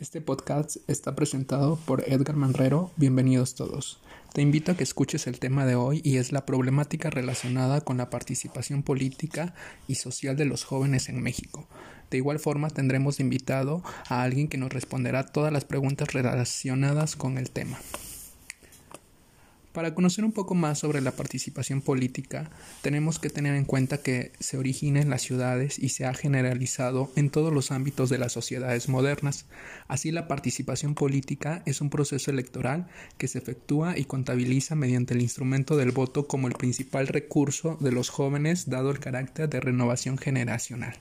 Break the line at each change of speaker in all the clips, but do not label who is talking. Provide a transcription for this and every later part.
Este podcast está presentado por Edgar Manrero. Bienvenidos todos. Te invito a que escuches el tema de hoy y es la problemática relacionada con la participación política y social de los jóvenes en México. De igual forma tendremos invitado a alguien que nos responderá todas las preguntas relacionadas con el tema. Para conocer un poco más sobre la participación política, tenemos que tener en cuenta que se origina en las ciudades y se ha generalizado en todos los ámbitos de las sociedades modernas. Así, la participación política es un proceso electoral que se efectúa y contabiliza mediante el instrumento del voto como el principal recurso de los jóvenes dado el carácter de renovación generacional.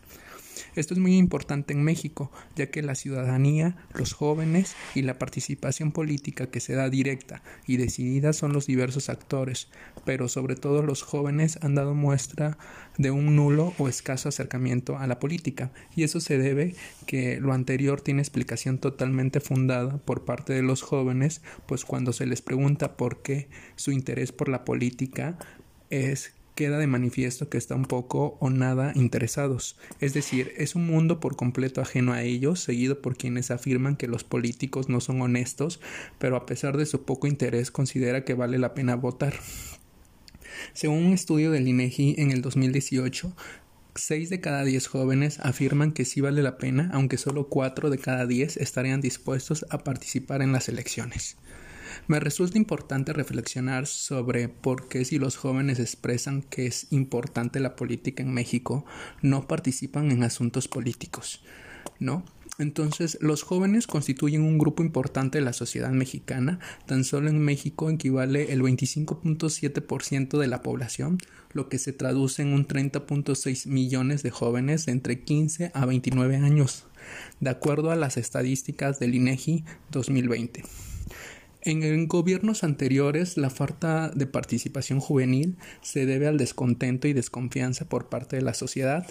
Esto es muy importante en México, ya que la ciudadanía, los jóvenes y la participación política que se da directa y decidida son los diversos actores, pero sobre todo los jóvenes han dado muestra de un nulo o escaso acercamiento a la política, y eso se debe que lo anterior tiene explicación totalmente fundada por parte de los jóvenes, pues cuando se les pregunta por qué su interés por la política es queda de manifiesto que está un poco o nada interesados. Es decir, es un mundo por completo ajeno a ellos, seguido por quienes afirman que los políticos no son honestos, pero a pesar de su poco interés considera que vale la pena votar. Según un estudio del INEGI en el 2018, 6 de cada 10 jóvenes afirman que sí vale la pena, aunque solo 4 de cada 10 estarían dispuestos a participar en las elecciones. Me resulta importante reflexionar sobre por qué si los jóvenes expresan que es importante la política en México, no participan en asuntos políticos, ¿no? Entonces, los jóvenes constituyen un grupo importante de la sociedad mexicana. Tan solo en México equivale el 25.7% de la población, lo que se traduce en un 30.6 millones de jóvenes de entre 15 a 29 años, de acuerdo a las estadísticas del INEGI 2020. En gobiernos anteriores, la falta de participación juvenil se debe al descontento y desconfianza por parte de la sociedad,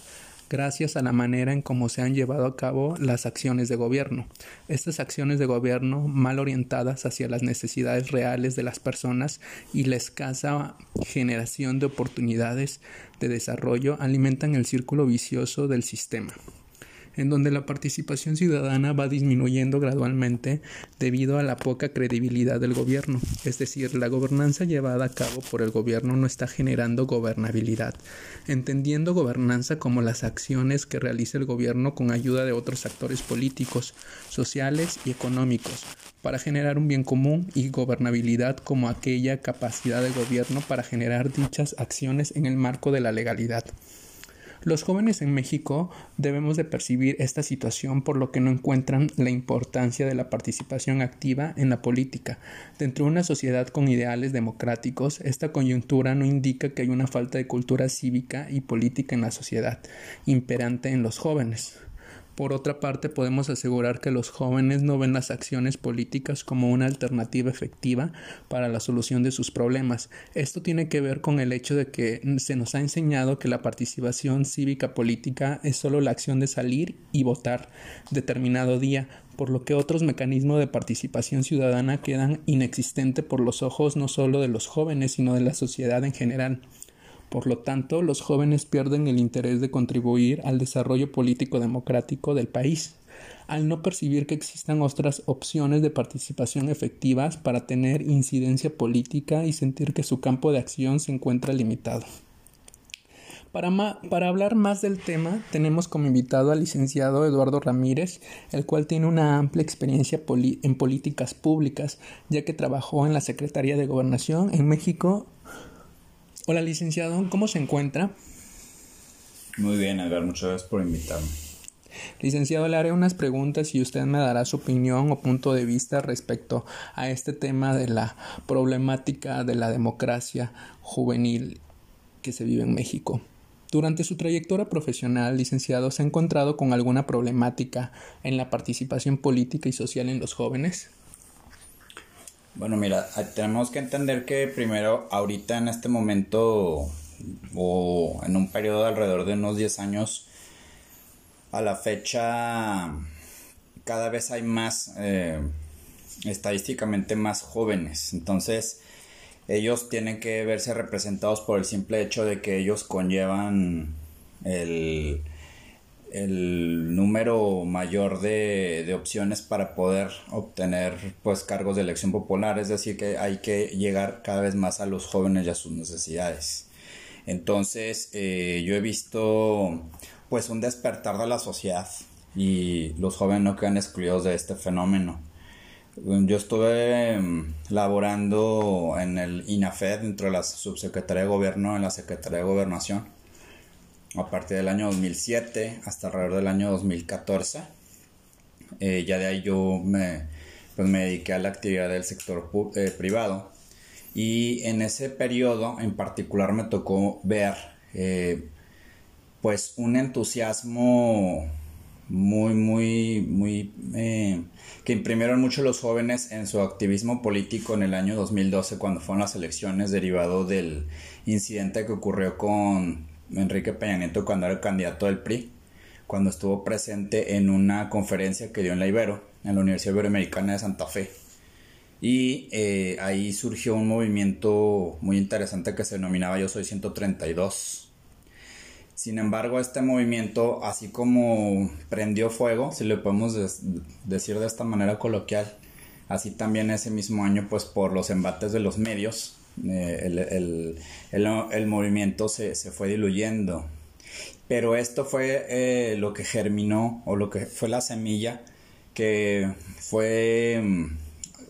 gracias a la manera en cómo se han llevado a cabo las acciones de gobierno. Estas acciones de gobierno mal orientadas hacia las necesidades reales de las personas y la escasa generación de oportunidades de desarrollo alimentan el círculo vicioso del sistema en donde la participación ciudadana va disminuyendo gradualmente debido a la poca credibilidad del gobierno. Es decir, la gobernanza llevada a cabo por el gobierno no está generando gobernabilidad, entendiendo gobernanza como las acciones que realiza el gobierno con ayuda de otros actores políticos, sociales y económicos para generar un bien común y gobernabilidad como aquella capacidad de gobierno para generar dichas acciones en el marco de la legalidad. Los jóvenes en México debemos de percibir esta situación por lo que no encuentran la importancia de la participación activa en la política. Dentro de una sociedad con ideales democráticos, esta coyuntura no indica que hay una falta de cultura cívica y política en la sociedad imperante en los jóvenes. Por otra parte, podemos asegurar que los jóvenes no ven las acciones políticas como una alternativa efectiva para la solución de sus problemas. Esto tiene que ver con el hecho de que se nos ha enseñado que la participación cívica política es solo la acción de salir y votar determinado día, por lo que otros mecanismos de participación ciudadana quedan inexistentes por los ojos no solo de los jóvenes, sino de la sociedad en general. Por lo tanto, los jóvenes pierden el interés de contribuir al desarrollo político democrático del país, al no percibir que existan otras opciones de participación efectivas para tener incidencia política y sentir que su campo de acción se encuentra limitado. Para, hablar más del tema, tenemos como invitado al licenciado Eduardo Ramírez, el cual tiene una amplia experiencia en políticas públicas, ya que trabajó en la Secretaría de Gobernación en México Hola, licenciado, ¿cómo se encuentra?
Muy bien, Edgar, muchas gracias por invitarme.
Licenciado, le haré unas preguntas y usted me dará su opinión o punto de vista respecto a este tema de la problemática de la democracia juvenil que se vive en México. Durante su trayectoria profesional, licenciado, ¿se ha encontrado con alguna problemática en la participación política y social en los jóvenes?
Bueno, mira, tenemos que entender que primero, ahorita en este momento, o en un periodo de alrededor de unos 10 años, a la fecha, cada vez hay más, eh, estadísticamente más jóvenes. Entonces, ellos tienen que verse representados por el simple hecho de que ellos conllevan el el número mayor de, de, opciones para poder obtener pues cargos de elección popular, es decir, que hay que llegar cada vez más a los jóvenes y a sus necesidades. Entonces, eh, yo he visto pues un despertar de la sociedad y los jóvenes no quedan excluidos de este fenómeno. Yo estuve em, laborando en el INAFED dentro de la subsecretaría de gobierno en la Secretaría de Gobernación a partir del año 2007 hasta alrededor del año 2014. Eh, ya de ahí yo me, pues me dediqué a la actividad del sector eh, privado y en ese periodo en particular me tocó ver eh, pues un entusiasmo muy, muy, muy, que imprimieron mucho los jóvenes en su activismo político en el año 2012 cuando fueron las elecciones derivado del incidente que ocurrió con Enrique Peña Nieto cuando era candidato del PRI, cuando estuvo presente en una conferencia que dio en la Ibero, en la Universidad Iberoamericana de Santa Fe. Y eh, ahí surgió un movimiento muy interesante que se denominaba Yo Soy 132 sin embargo, este movimiento, así como prendió fuego, si le podemos decir de esta manera coloquial, así también ese mismo año, pues por los embates de los medios, eh, el, movimiento se, fue diluyendo. Pero esto fue eh, lo que germinó o lo que fue la semilla que fue mm,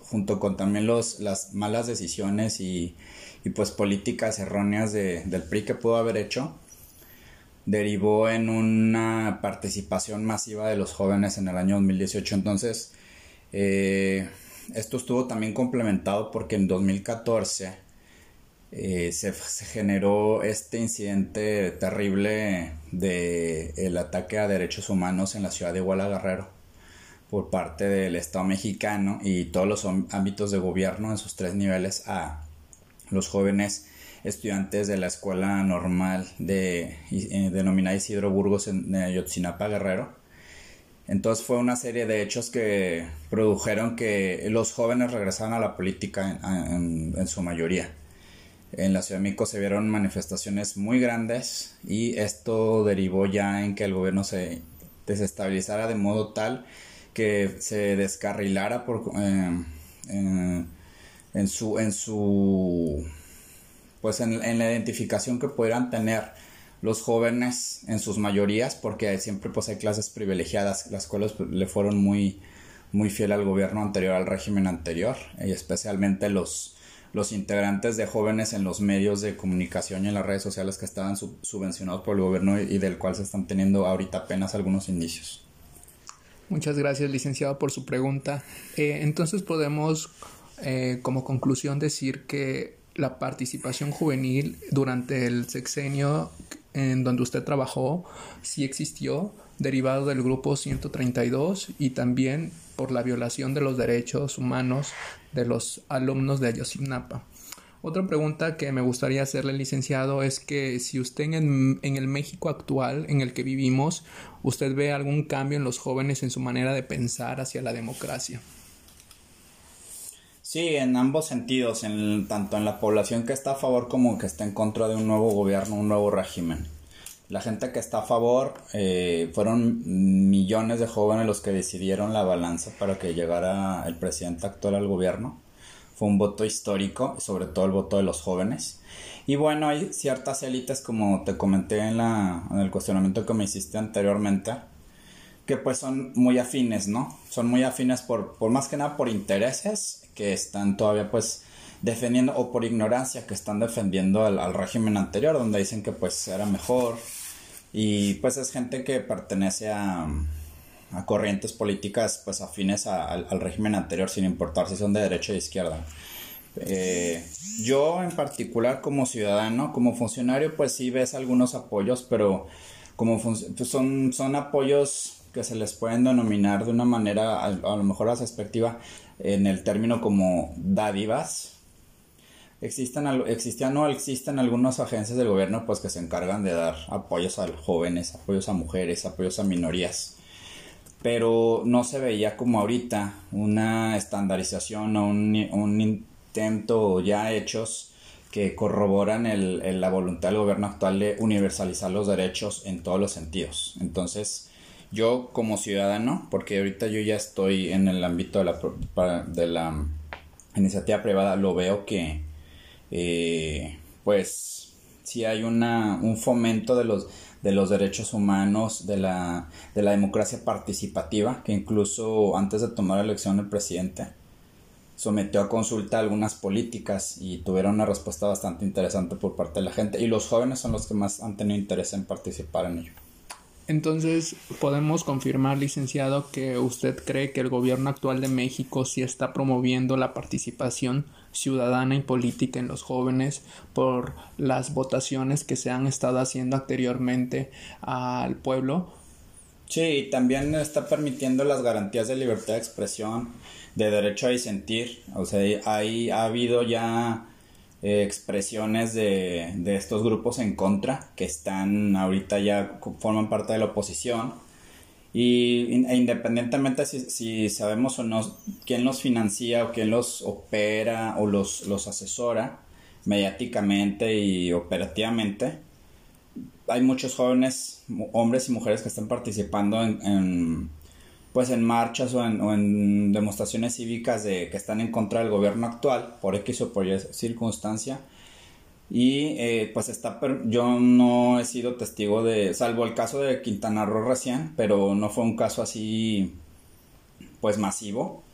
junto con también los, las malas decisiones y, pues políticas erróneas del PRI que pudo haber hecho derivó en una participación masiva de los jóvenes en el año 2018. Entonces, eh, esto estuvo también complementado porque en 2014 eh, se, generó este incidente terrible de el ataque a derechos humanos en la ciudad de Guadalajara por parte del Estado mexicano y todos los ámbitos de gobierno en sus tres niveles a los jóvenes estudiantes de la escuela normal de, eh, denominada Isidro Burgos en Ayotzinapa Guerrero. Entonces fue una serie de hechos que produjeron que los jóvenes regresaran a la política en, su mayoría. En la Ciudad de México se vieron manifestaciones muy grandes y esto derivó ya en que el gobierno se desestabilizara de modo tal que se descarrilara por, eh, eh, en su en su pues en, la identificación que pudieran tener los jóvenes en sus mayorías, porque siempre pues hay clases privilegiadas, las cuales pues, le fueron muy, muy fiel al gobierno anterior, al régimen anterior, y especialmente los, los integrantes de jóvenes en los medios de comunicación y en las redes sociales que estaban subvencionados por el gobierno y, del cual se están teniendo ahorita apenas algunos indicios.
Muchas gracias, licenciado, por su pregunta. Eh, entonces podemos, eh, como conclusión, decir que la participación juvenil durante el sexenio en donde usted trabajó sí existió, derivado del grupo 132 y también por la violación de los derechos humanos de los alumnos de Ayotzinapa. Otra pregunta que me gustaría hacerle, licenciado, es que si usted en, el México actual en el que vivimos, usted ve algún cambio en los jóvenes en su manera de pensar hacia la democracia.
Sí, en ambos sentidos, en, tanto en la población que está a favor como que está en contra de un nuevo gobierno, un nuevo régimen. La gente que está a favor eh, fueron millones de jóvenes los que decidieron la balanza para que llegara el presidente actual al gobierno. Fue un voto histórico, sobre todo el voto de los jóvenes. Y bueno, hay ciertas élites, como te comenté en, la, en el cuestionamiento que me hiciste anteriormente, que pues son muy afines, ¿no? Son muy afines por, por más que nada por intereses que están todavía pues defendiendo o por ignorancia que están defendiendo al, régimen anterior donde dicen que pues era mejor y pues es gente que pertenece a, a corrientes políticas pues afines al régimen anterior sin importar si son de derecha o de izquierda. Eh, yo en particular como ciudadano, como funcionario pues sí ves algunos apoyos pero como pues son, son apoyos que se les pueden denominar de una manera a, lo mejor a su perspectiva en el término como dádivas. Existen, existían o existen algunas agencias del gobierno pues que se encargan de dar apoyos a jóvenes, apoyos a mujeres, apoyos a minorías. Pero no se veía como ahorita una estandarización o un, intento ya hechos que corroboran el, la voluntad del gobierno actual de universalizar los derechos en todos los sentidos. Entonces, yo como ciudadano, porque ahorita yo ya estoy en el ámbito de la, de la iniciativa privada, lo veo que, eh, pues, si hay una, un fomento de los, de los derechos humanos, de la, de la democracia participativa, que incluso antes de tomar la elección del presidente, sometió a consulta algunas políticas y tuvieron una respuesta bastante interesante por parte de la gente y los jóvenes son los que más han tenido interés en participar en ello.
Entonces, podemos confirmar, licenciado, que usted cree que el gobierno actual de México sí está promoviendo la participación ciudadana y política en los jóvenes por las votaciones que se han estado haciendo anteriormente al pueblo.
Sí, también está permitiendo las garantías de libertad de expresión de derecho a disentir. O sea, ahí ha habido ya eh, expresiones de, de, estos grupos en contra que están ahorita ya forman parte de la oposición. Y e independientemente si, si, sabemos o no quién los financia o quién los opera o los, los asesora mediáticamente y operativamente, hay muchos jóvenes, hombres y mujeres que están participando en pues en marchas o en, demostraciones cívicas de que están en contra del gobierno actual por X o por Y circunstancia. Y eh, pues está yo no he sido testigo de salvo el caso de Quintana Roo recién pero no fue un caso así pues masivo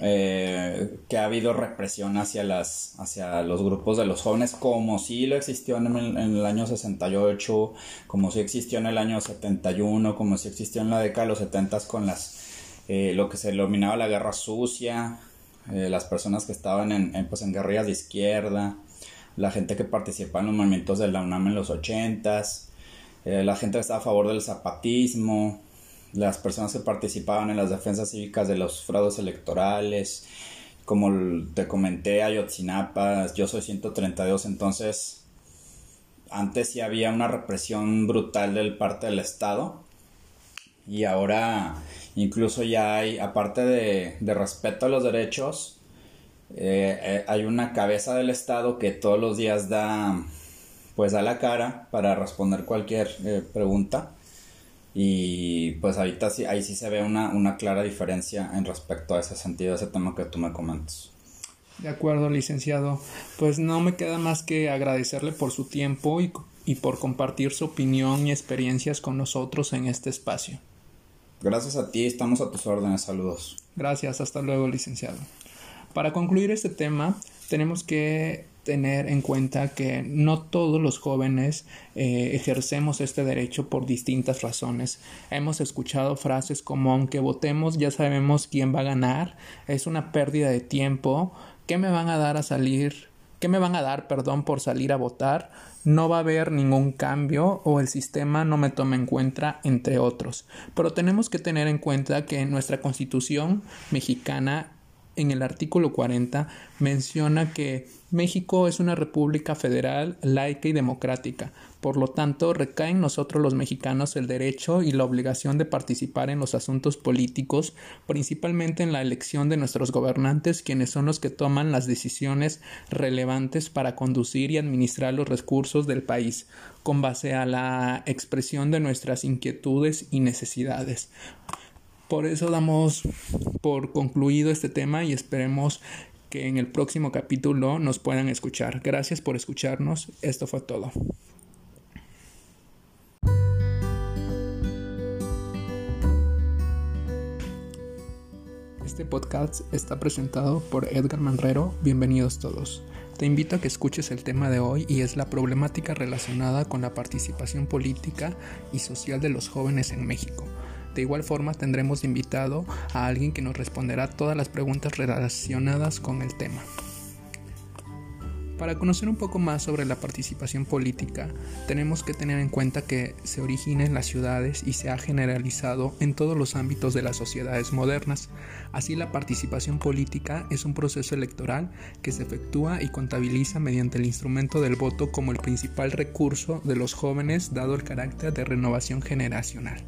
eh, que ha habido represión hacia las hacia los grupos de los jóvenes como si lo existió en el, año 68 como si existió en el año 71 como si existió en la década de los 70 con las eh, lo que se denominaba la guerra sucia eh, las personas que estaban en, pues en guerrillas de izquierda la gente que participaba en los movimientos de la UNAM en los 80s la gente que estaba a favor del zapatismo las personas que participaban en las defensas cívicas de los fraudes electorales, como te comenté, Ayotzinapa, yo soy 132, entonces antes sí había una represión brutal del parte del Estado y ahora incluso ya hay, aparte de, respeto a los derechos, eh, eh, hay una cabeza del Estado que todos los días da pues a la cara para responder cualquier eh, pregunta y pues ahorita sí, ahí sí se ve una, una clara diferencia en respecto a ese sentido, ese tema que tú me comentas.
De acuerdo, licenciado. Pues no me queda más que agradecerle por su tiempo y, y por compartir su opinión y experiencias con nosotros en este espacio.
Gracias a ti, estamos a tus órdenes. Saludos.
Gracias, hasta luego, licenciado. Para concluir este tema, tenemos que tener en cuenta que no todos los jóvenes eh, ejercemos este derecho por distintas razones. Hemos escuchado frases como aunque votemos ya sabemos quién va a ganar, es una pérdida de tiempo, ¿qué me van a dar a salir? ¿Qué me van a dar, perdón, por salir a votar? No va a haber ningún cambio o el sistema no me toma en cuenta, entre otros. Pero tenemos que tener en cuenta que nuestra constitución mexicana en el artículo 40 menciona que México es una república federal, laica y democrática. Por lo tanto, recae en nosotros los mexicanos el derecho y la obligación de participar en los asuntos políticos, principalmente en la elección de nuestros gobernantes, quienes son los que toman las decisiones relevantes para conducir y administrar los recursos del país, con base a la expresión de nuestras inquietudes y necesidades. Por eso damos por concluido este tema y esperemos que en el próximo capítulo nos puedan escuchar. Gracias por escucharnos. Esto fue todo. Este podcast está presentado por Edgar Manrero. Bienvenidos todos. Te invito a que escuches el tema de hoy y es la problemática relacionada con la participación política y social de los jóvenes en México. De igual forma tendremos invitado a alguien que nos responderá todas las preguntas relacionadas con el tema. Para conocer un poco más sobre la participación política, tenemos que tener en cuenta que se origina en las ciudades y se ha generalizado en todos los ámbitos de las sociedades modernas. Así la participación política es un proceso electoral que se efectúa y contabiliza mediante el instrumento del voto como el principal recurso de los jóvenes dado el carácter de renovación generacional.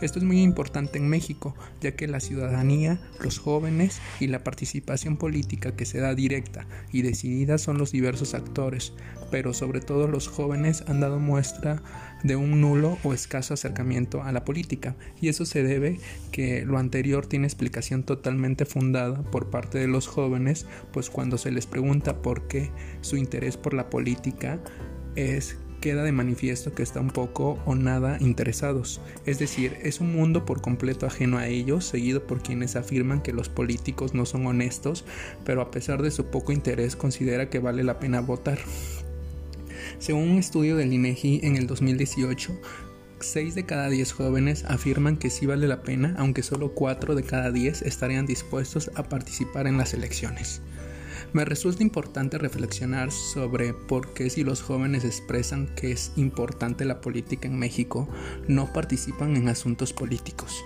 Esto es muy importante en México, ya que la ciudadanía, los jóvenes y la participación política que se da directa y decidida son los diversos actores, pero sobre todo los jóvenes han dado muestra de un nulo o escaso acercamiento a la política, y eso se debe que lo anterior tiene explicación totalmente fundada por parte de los jóvenes, pues cuando se les pregunta por qué su interés por la política es queda de manifiesto que está un poco o nada interesados. Es decir, es un mundo por completo ajeno a ellos, seguido por quienes afirman que los políticos no son honestos, pero a pesar de su poco interés considera que vale la pena votar. Según un estudio del INEGI en el 2018, 6 de cada 10 jóvenes afirman que sí vale la pena, aunque solo 4 de cada 10 estarían dispuestos a participar en las elecciones. Me resulta importante reflexionar sobre por qué si los jóvenes expresan que es importante la política en México, no participan en asuntos políticos,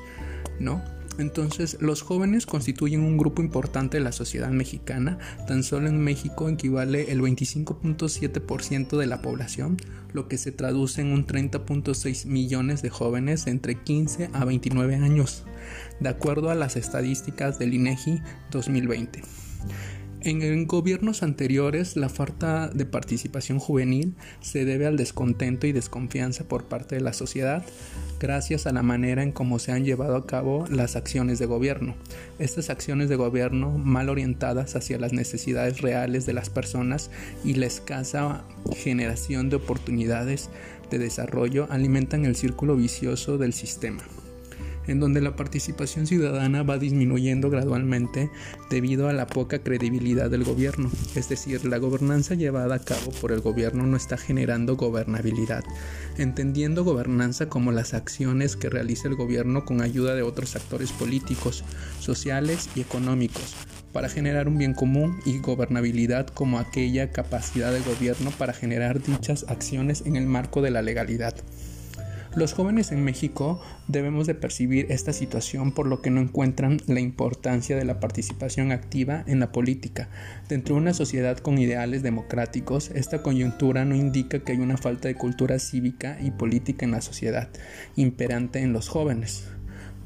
¿no? Entonces, los jóvenes constituyen un grupo importante de la sociedad mexicana. Tan solo en México equivale el 25.7% de la población, lo que se traduce en un 30.6 millones de jóvenes entre 15 a 29 años, de acuerdo a las estadísticas del INEGI 2020. En gobiernos anteriores, la falta de participación juvenil se debe al descontento y desconfianza por parte de la sociedad, gracias a la manera en cómo se han llevado a cabo las acciones de gobierno. Estas acciones de gobierno mal orientadas hacia las necesidades reales de las personas y la escasa generación de oportunidades de desarrollo alimentan el círculo vicioso del sistema en donde la participación ciudadana va disminuyendo gradualmente debido a la poca credibilidad del gobierno, es decir, la gobernanza llevada a cabo por el gobierno no está generando gobernabilidad, entendiendo gobernanza como las acciones que realiza el gobierno con ayuda de otros actores políticos, sociales y económicos, para generar un bien común y gobernabilidad como aquella capacidad del gobierno para generar dichas acciones en el marco de la legalidad. Los jóvenes en México debemos de percibir esta situación por lo que no encuentran la importancia de la participación activa en la política. Dentro de una sociedad con ideales democráticos, esta coyuntura no indica que hay una falta de cultura cívica y política en la sociedad imperante en los jóvenes.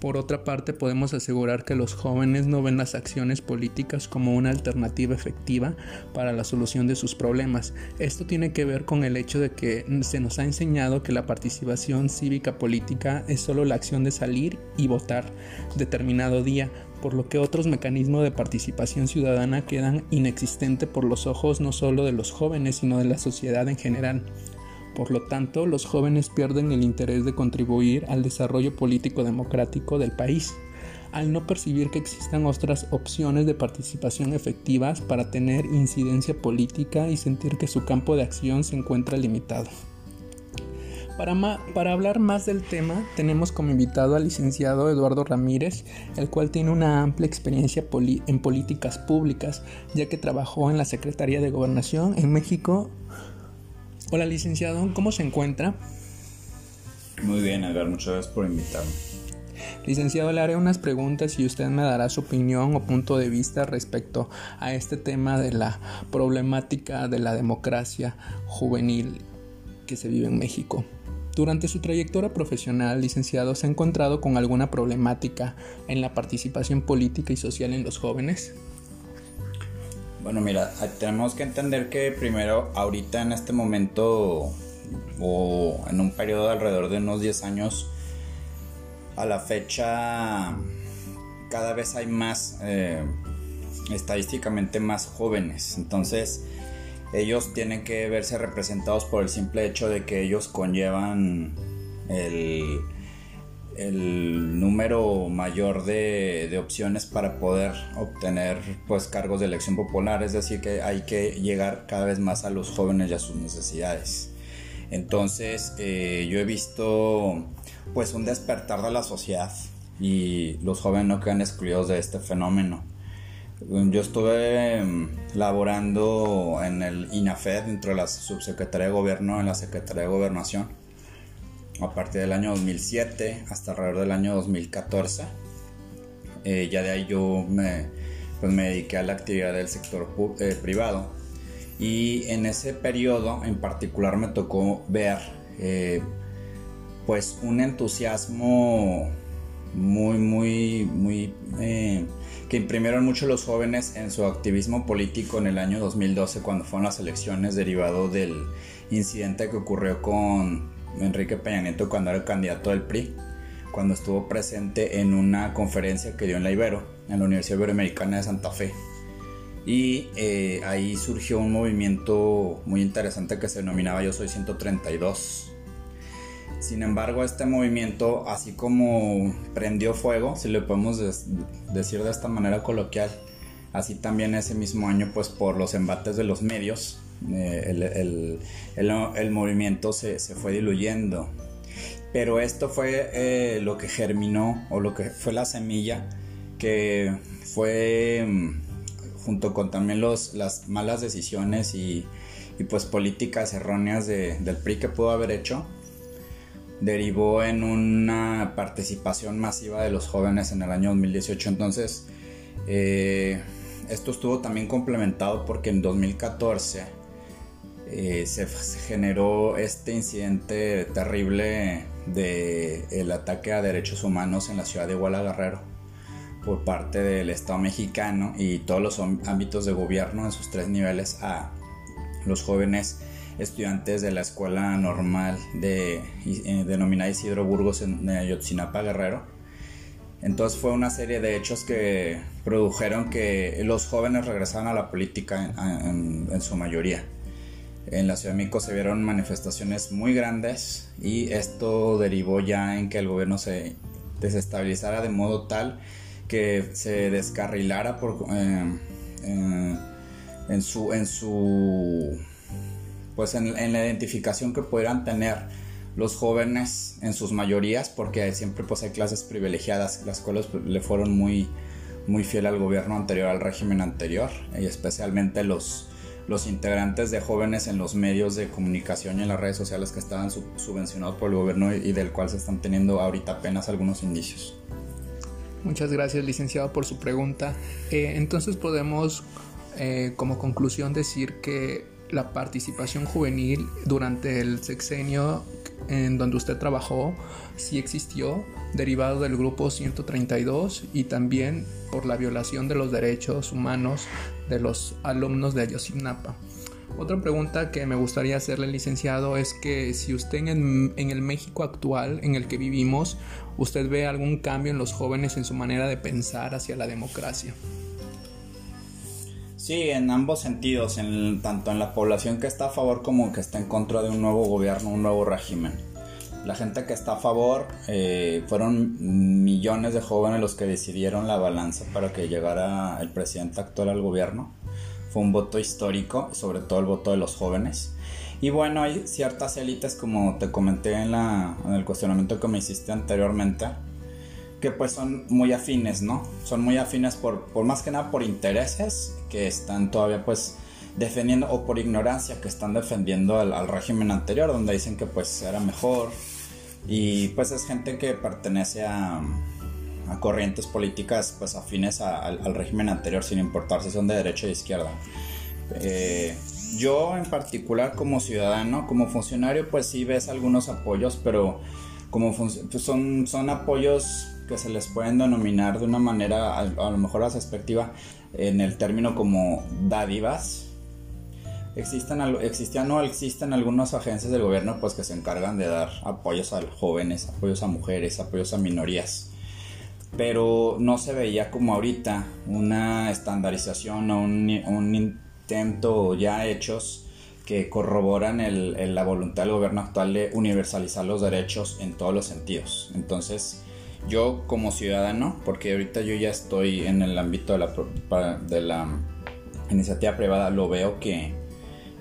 Por otra parte, podemos asegurar que los jóvenes no ven las acciones políticas como una alternativa efectiva para la solución de sus problemas. Esto tiene que ver con el hecho de que se nos ha enseñado que la participación cívica política es solo la acción de salir y votar determinado día, por lo que otros mecanismos de participación ciudadana quedan inexistentes por los ojos no solo de los jóvenes, sino de la sociedad en general. Por lo tanto, los jóvenes pierden el interés de contribuir al desarrollo político democrático del país, al no percibir que existan otras opciones de participación efectivas para tener incidencia política y sentir que su campo de acción se encuentra limitado. Para, hablar más del tema, tenemos como invitado al licenciado Eduardo Ramírez, el cual tiene una amplia experiencia en políticas públicas, ya que trabajó en la Secretaría de Gobernación en México Hola licenciado, ¿cómo se encuentra?
Muy bien, Edgar, muchas gracias por invitarme.
Licenciado, le haré unas preguntas y usted me dará su opinión o punto de vista respecto a este tema de la problemática de la democracia juvenil que se vive en México. Durante su trayectoria profesional, licenciado, ¿se ha encontrado con alguna problemática en la participación política y social en los jóvenes?
Bueno, mira, tenemos que entender que primero, ahorita en este momento, o en un periodo de alrededor de unos 10 años, a la fecha, cada vez hay más, eh, estadísticamente más jóvenes. Entonces, ellos tienen que verse representados por el simple hecho de que ellos conllevan el el número mayor de, opciones para poder obtener pues cargos de elección popular. Es decir que hay que llegar cada vez más a los jóvenes y a sus necesidades. Entonces eh, yo he visto pues un despertar de la sociedad y los jóvenes no quedan excluidos de este fenómeno. Yo estuve em, laborando en el INAFED dentro de la subsecretaría de gobierno en la secretaría de gobernación a partir del año 2007 hasta alrededor del año 2014. Eh, ya de ahí yo me, pues me dediqué a la actividad del sector eh, privado y en ese periodo en particular me tocó ver eh, pues un entusiasmo muy, muy, muy... Eh, que imprimieron mucho los jóvenes en su activismo político en el año 2012 cuando fueron las elecciones derivado del incidente que ocurrió con Enrique Peña Nieto cuando era candidato del PRI, cuando estuvo presente en una conferencia que dio en la Ibero, en la Universidad Iberoamericana de Santa Fe. Y eh, ahí surgió un movimiento muy interesante que se denominaba Yo Soy 132 sin embargo, este movimiento, así como prendió fuego, si le podemos decir de esta manera coloquial, así también ese mismo año, pues por los embates de los medios, eh, el, movimiento se, fue diluyendo. Pero esto fue eh, lo que germinó o lo que fue la semilla que fue mm, junto con también los, las malas decisiones y, pues políticas erróneas del PRI que pudo haber hecho derivó en una participación masiva de los jóvenes en el año 2018. Entonces, eh, esto estuvo también complementado porque en 2014 eh, se, generó este incidente terrible de el ataque a derechos humanos en la ciudad de Guadalajara por parte del Estado mexicano y todos los ámbitos de gobierno en sus tres niveles a los jóvenes estudiantes de la escuela normal de, eh, denominada Isidro Burgos en Ayotzinapa Guerrero. Entonces fue una serie de hechos que produjeron que los jóvenes regresaran a la política en, su mayoría. En la Ciudad de México se vieron manifestaciones muy grandes y esto derivó ya en que el gobierno se desestabilizara de modo tal que se descarrilara por, eh, eh, en su, en su pues en, la identificación que pudieran tener los jóvenes en sus mayorías, porque siempre pues hay clases privilegiadas, las cuales pues, le fueron muy, muy fiel al gobierno anterior, al régimen anterior, y especialmente los, los integrantes de jóvenes en los medios de comunicación y en las redes sociales que estaban subvencionados por el gobierno y, del cual se están teniendo ahorita apenas algunos indicios.
Muchas gracias, licenciado, por su pregunta. Eh, entonces podemos, eh, como conclusión, decir que la participación juvenil durante el sexenio en donde usted trabajó sí existió, derivado del grupo 132 y también por la violación de los derechos humanos de los alumnos de Ayotzinapa. Otra pregunta que me gustaría hacerle, licenciado, es que si usted en, en, el México actual en el que vivimos, usted ve algún cambio en los jóvenes en su manera de pensar hacia la democracia.
Sí, en ambos sentidos, en, tanto en la población que está a favor como que está en contra de un nuevo gobierno, un nuevo régimen. La gente que está a favor eh, fueron millones de jóvenes los que decidieron la balanza para que llegara el presidente actual al gobierno. Fue un voto histórico, sobre todo el voto de los jóvenes. Y bueno, hay ciertas élites, como te comenté en, la, en el cuestionamiento que me hiciste anteriormente, pues son muy afines, ¿no? Son muy afines por, por más que nada por intereses que están todavía pues defendiendo o por ignorancia que están defendiendo al, régimen anterior donde dicen que pues era mejor y pues es gente que pertenece a, a corrientes políticas pues afines al régimen anterior sin importar si son de derecha o de izquierda. Eh, yo en particular como ciudadano, como funcionario pues sí ves algunos apoyos pero como pues son, son apoyos que se les pueden denominar de una manera, a, lo mejor a su perspectiva, en el término como dádivas. Existen, existían o existen algunas agencias del gobierno pues que se encargan de dar apoyos a jóvenes, apoyos a mujeres, apoyos a minorías. Pero no se veía como ahorita una estandarización o un, intento ya hechos que corroboran la voluntad del gobierno actual de universalizar los derechos en todos los sentidos. Entonces, yo como ciudadano, porque ahorita yo ya estoy en el ámbito de la, de la iniciativa privada, lo veo que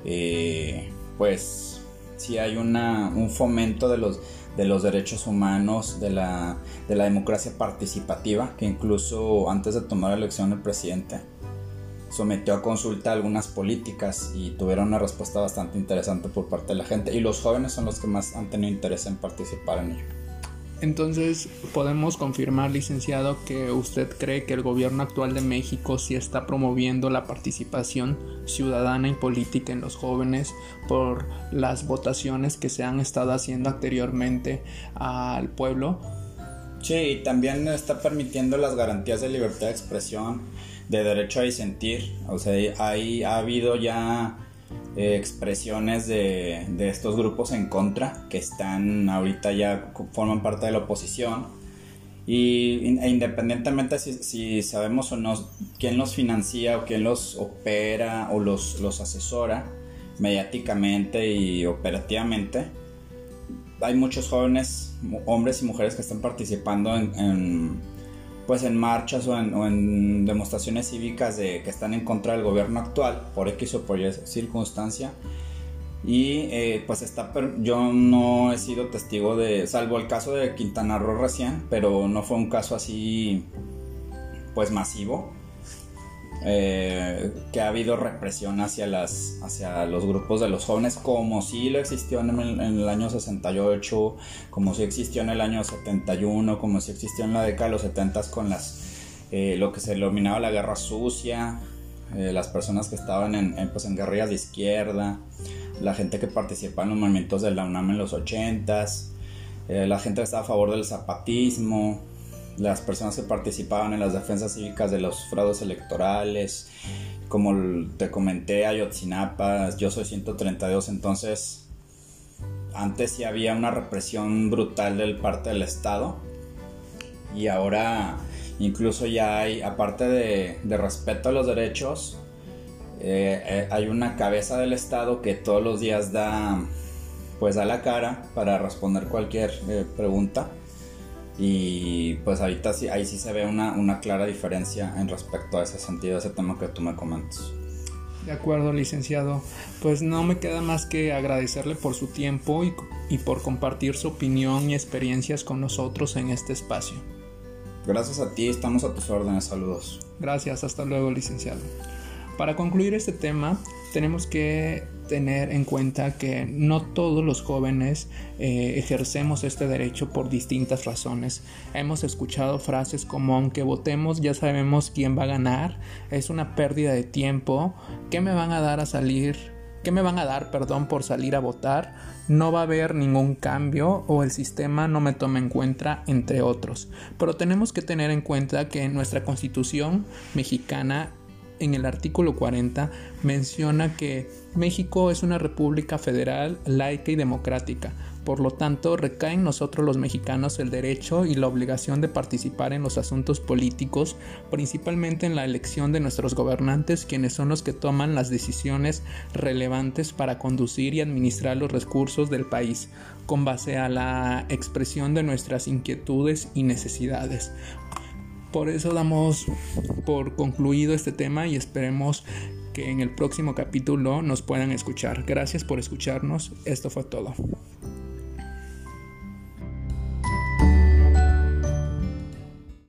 eh, pues si hay una, un fomento de los, de los derechos humanos, de la, de la democracia participativa, que incluso antes de tomar la elección del presidente sometió a consulta algunas políticas y tuvieron una respuesta bastante interesante por parte de la gente y los jóvenes son los que más han tenido interés en participar en ello.
Entonces, podemos confirmar, licenciado, que usted cree que el gobierno actual de México sí está promoviendo la participación ciudadana y política en los jóvenes por las votaciones que se han estado haciendo anteriormente al pueblo.
Sí, y también está permitiendo las garantías de libertad de expresión, de derecho a disentir. O sea, ahí ha habido ya eh, expresiones de, estos grupos en contra que están ahorita ya forman parte de la oposición. Y e independientemente si, sabemos o no quién los financia o quién los opera o los, los asesora mediáticamente y operativamente hay muchos jóvenes hombres y mujeres que están participando en pues en marchas o en, demostraciones cívicas de que están en contra del gobierno actual por X o por Y circunstancia. Y eh, pues está yo no he sido testigo de salvo el caso de Quintana Roo recién pero no fue un caso así pues masivo eh, que ha habido represión hacia, las, hacia los grupos de los jóvenes, como si lo existió en el, año 68, como si existió en el año 71, como si existió en la década de los 70 con las, eh, lo que se denominaba la guerra sucia, eh, las personas que estaban en, en, pues, en guerrillas de izquierda, la gente que participaba en los movimientos de la UNAM en los 80s, la gente que estaba a favor del zapatismo, las personas que participaban en las defensas cívicas de los fraudes electorales, como te comenté, Ayotzinapa, yo soy 132, entonces antes sí había una represión brutal del parte del Estado y ahora incluso ya hay, aparte de, respeto a los derechos, eh, eh, hay una cabeza del Estado que todos los días da pues da la cara para responder cualquier eh, pregunta y pues ahorita sí, ahí sí se ve una, clara diferencia en respecto a ese sentido, ese tema que tú me comentas.
De acuerdo, licenciado. Pues no me queda más que agradecerle por su tiempo y, y por compartir su opinión y experiencias con nosotros en este espacio.
Gracias a ti, estamos a tus órdenes. Saludos.
Gracias, hasta luego, licenciado. Para concluir este tema, tenemos que tener en cuenta que no todos los jóvenes eh, ejercemos este derecho por distintas razones. Hemos escuchado frases como aunque votemos ya sabemos quién va a ganar, es una pérdida de tiempo, ¿qué me van a dar a salir? ¿Qué me van a dar, perdón, por salir a votar? No va a haber ningún cambio o el sistema no me toma en cuenta, entre otros. Pero tenemos que tener en cuenta que nuestra constitución mexicana en el artículo 40 menciona que México es una república federal, laica y democrática. Por lo tanto, recae en nosotros los mexicanos el derecho y la obligación de participar en los asuntos políticos, principalmente en la elección de nuestros gobernantes, quienes son los que toman las decisiones relevantes para conducir y administrar los recursos del país, con base a la expresión de nuestras inquietudes y necesidades. Por eso damos por concluido este tema y esperemos que en el próximo capítulo nos puedan escuchar. Gracias por escucharnos. Esto fue todo.